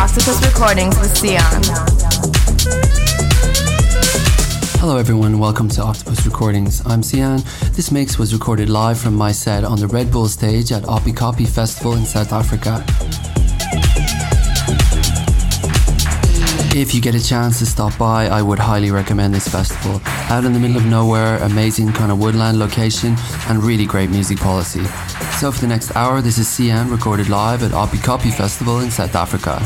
Octopus Recordings with Sian. Hello, everyone. Welcome to Octopus Recordings. I'm Sian. This mix was recorded live from my set on the Red Bull stage at Oppikoppi Festival in South Africa. If you get a chance to stop by, I would highly recommend this festival. Out in the middle of nowhere, amazing kind of woodland location, and really great music policy. So for the next hour, this is Sian recorded live at Oppikoppi Festival in South Africa.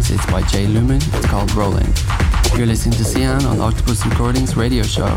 Recordings. It's by Jay Lumen. It's called Rolling. You're listening to Sian on Octopus Recordings radio show.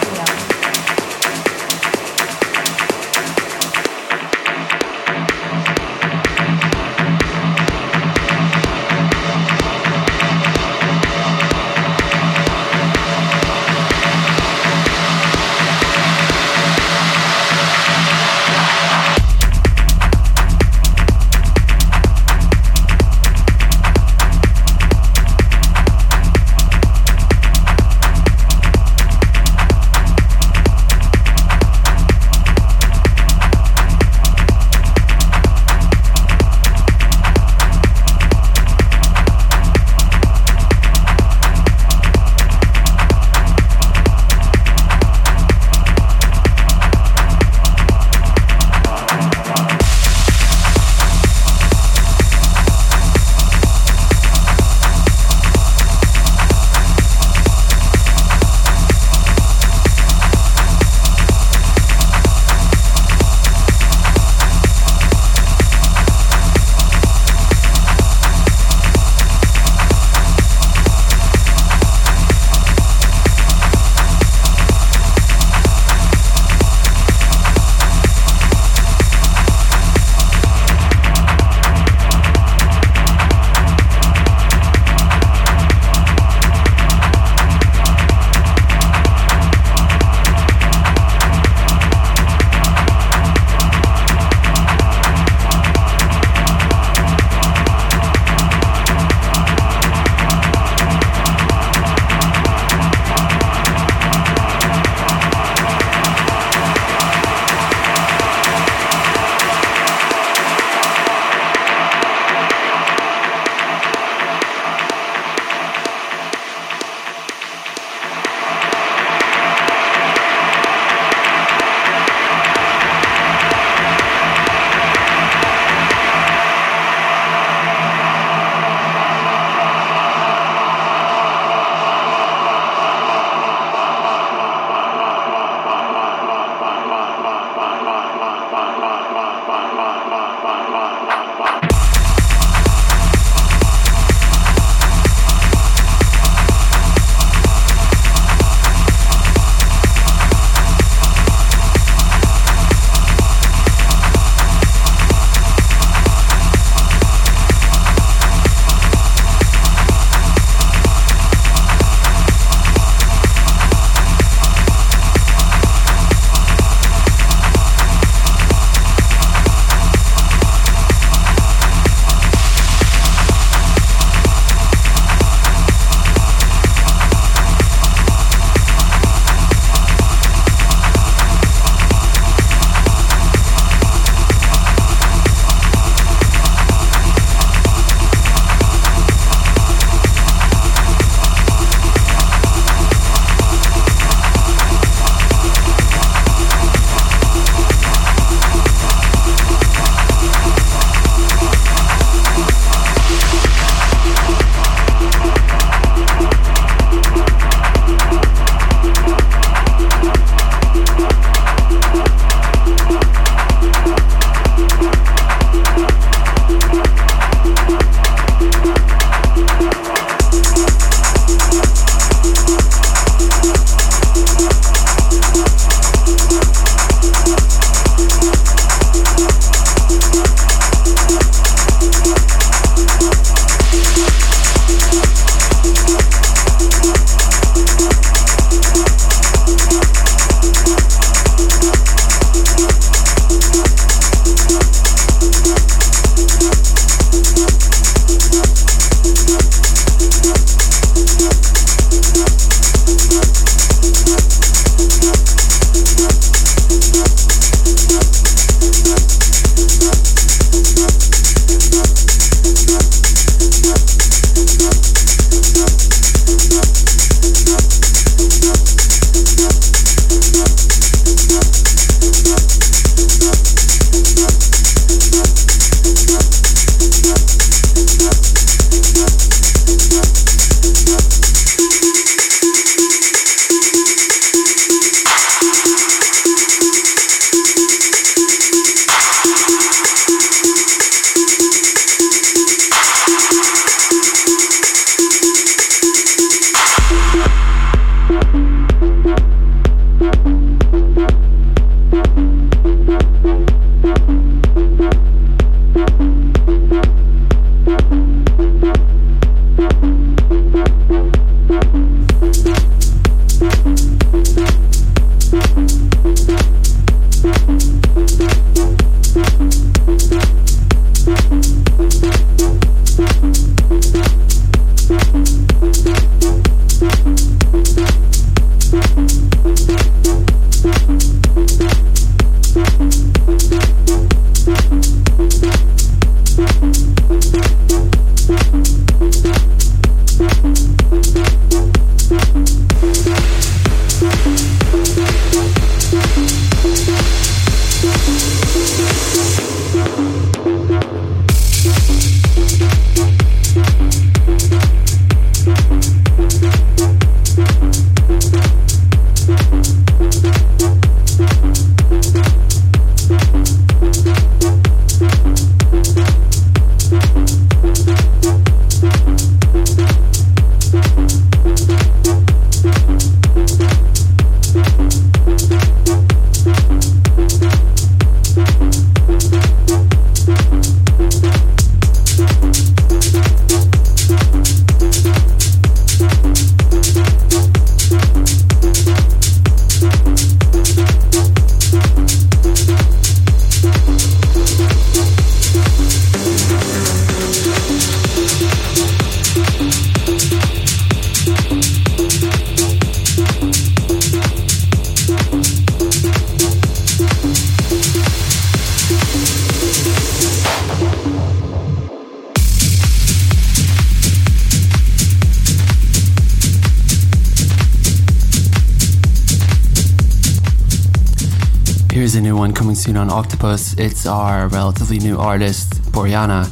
Octopus. It's our relatively new artist, Boriana,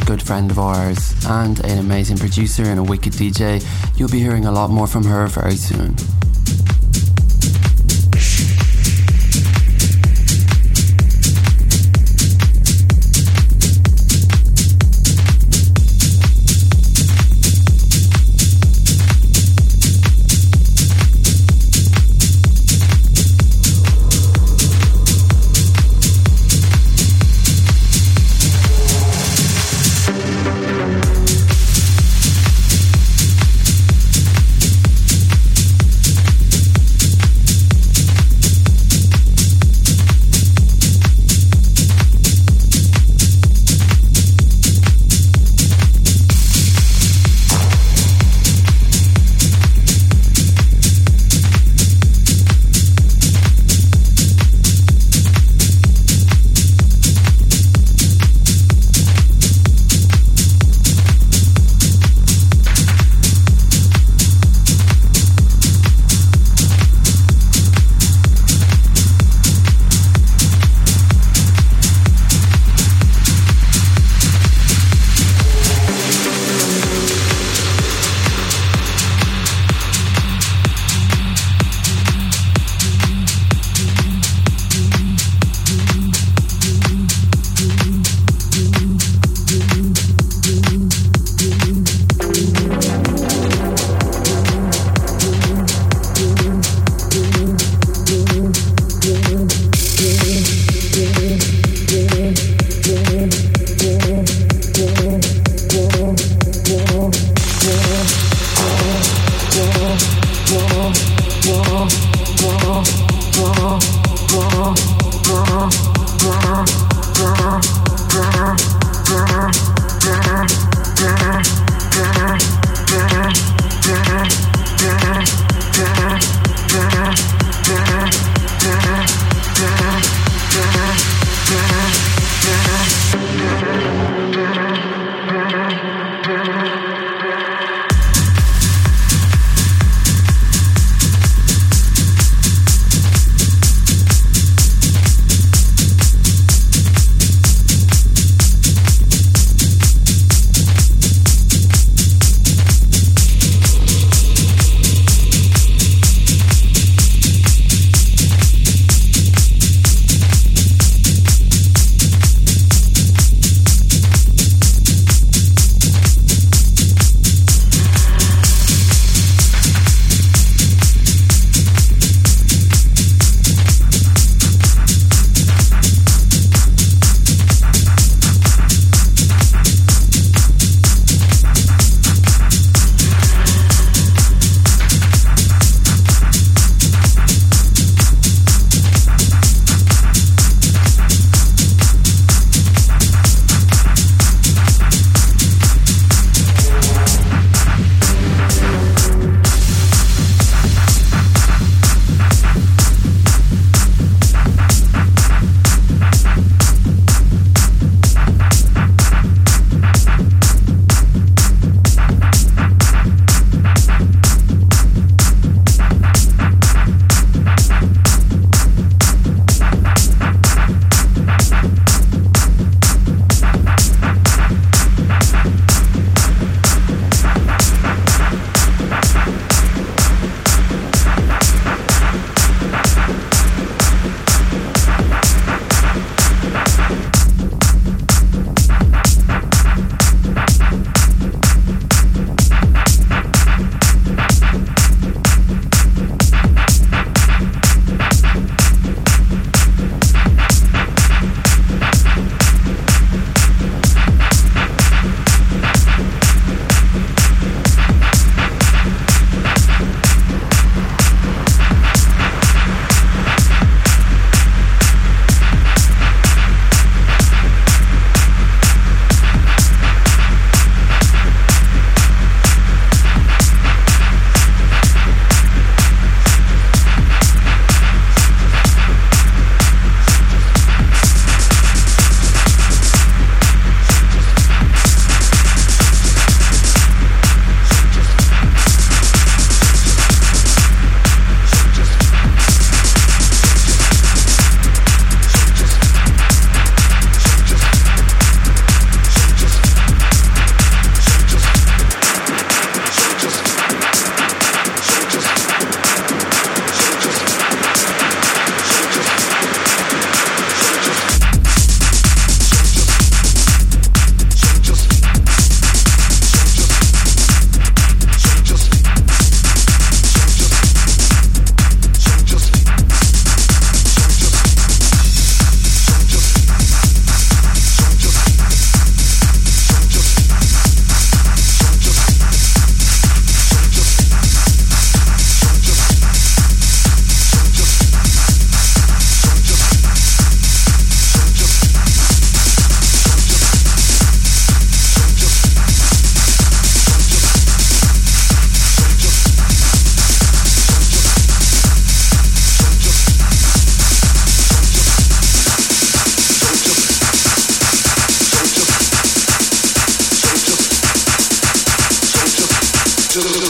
a good friend of ours, and an amazing producer and a wicked DJ. You'll be hearing a lot more from her very soon.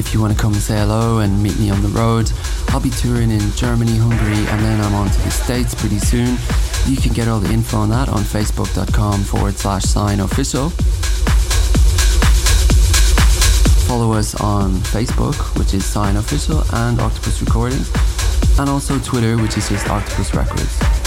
if you want to come and say hello and meet me on the road. I'll be touring in Germany, Hungary, and then I'm on to the States pretty soon. You can get all the info on that on facebook.com forward slash sian official. Follow us on Facebook, which is Sian Official, and Octopus Recordings, and also Twitter, which is just Octopus Records.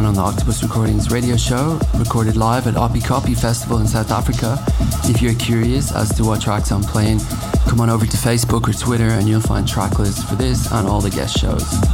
On the Octopus Recordings radio show, recorded live at Oppikoppi Festival in South Africa. If you're curious as to what tracks I'm playing, come on over to Facebook or Twitter and you'll find track lists for this and all the guest shows.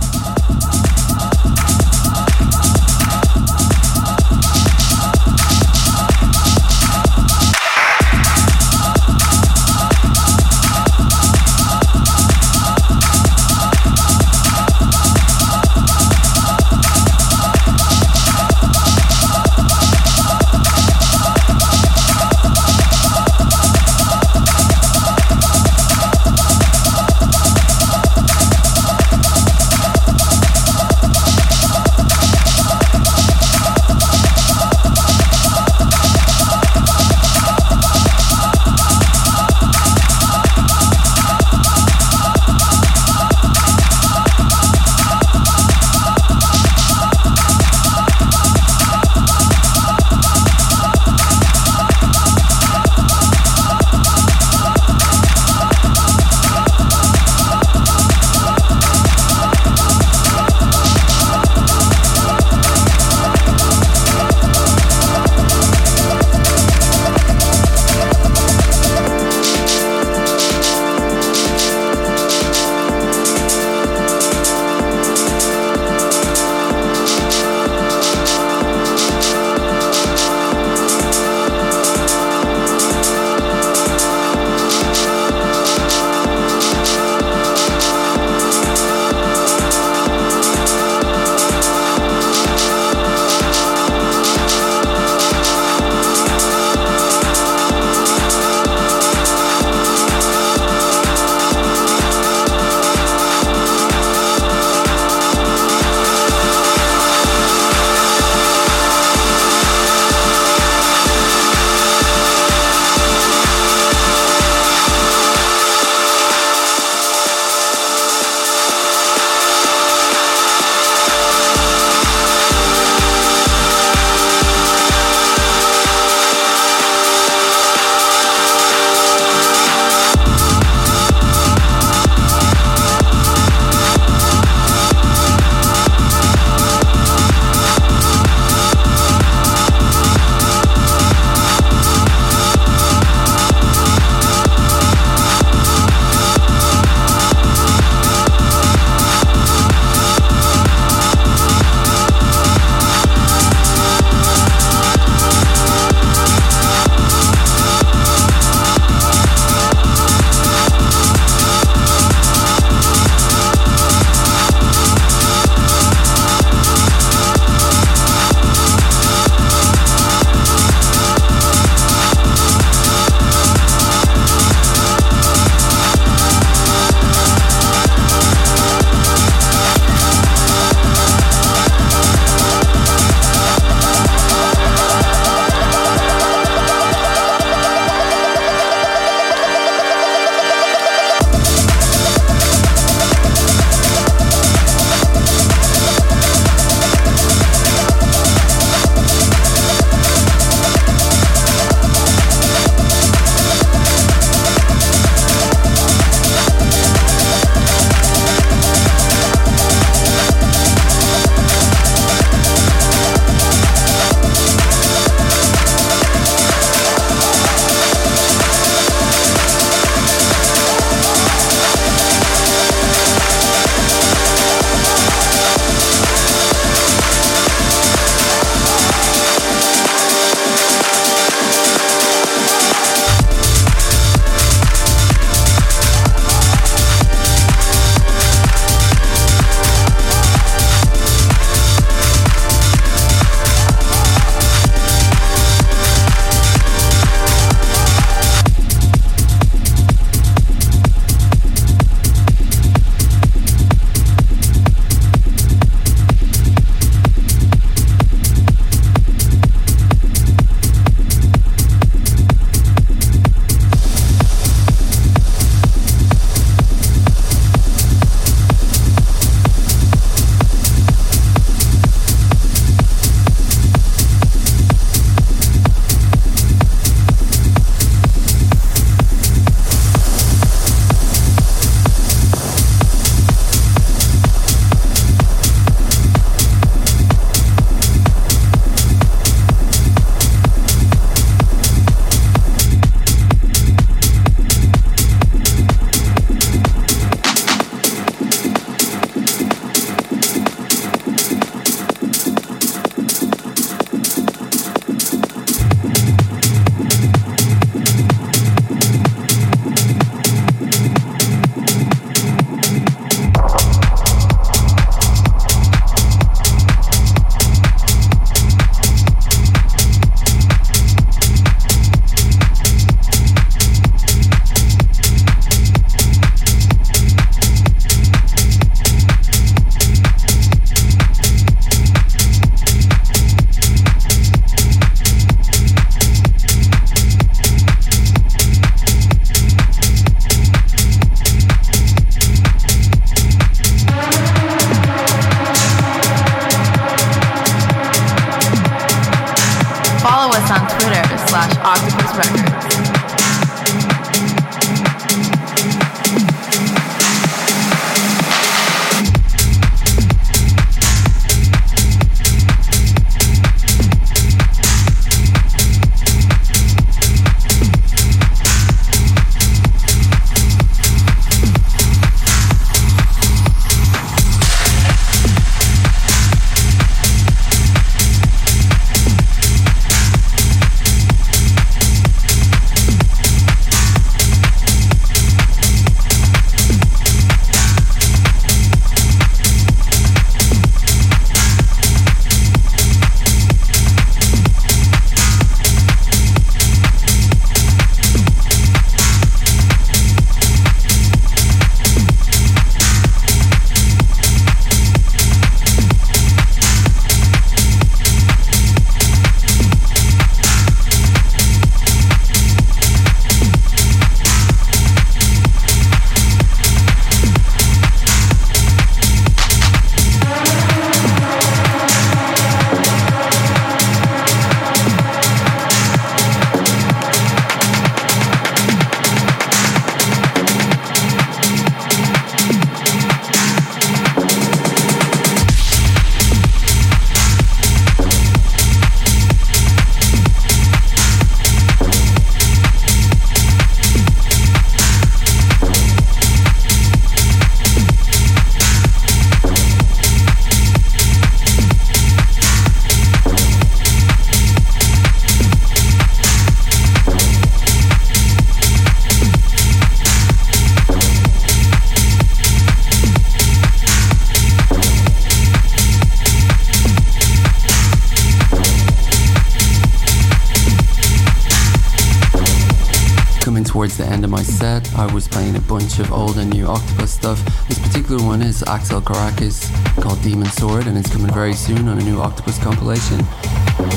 Bunch of old and new Octopus stuff. This particular one is Axel Karakasis called Demon Sword, and it's coming very soon on a new Octopus compilation.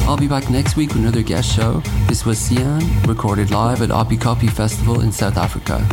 I'll be back next week with another guest show. This was Sian, recorded live at Oppikoppi Festival in South Africa.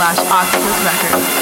Slash Octopus Records.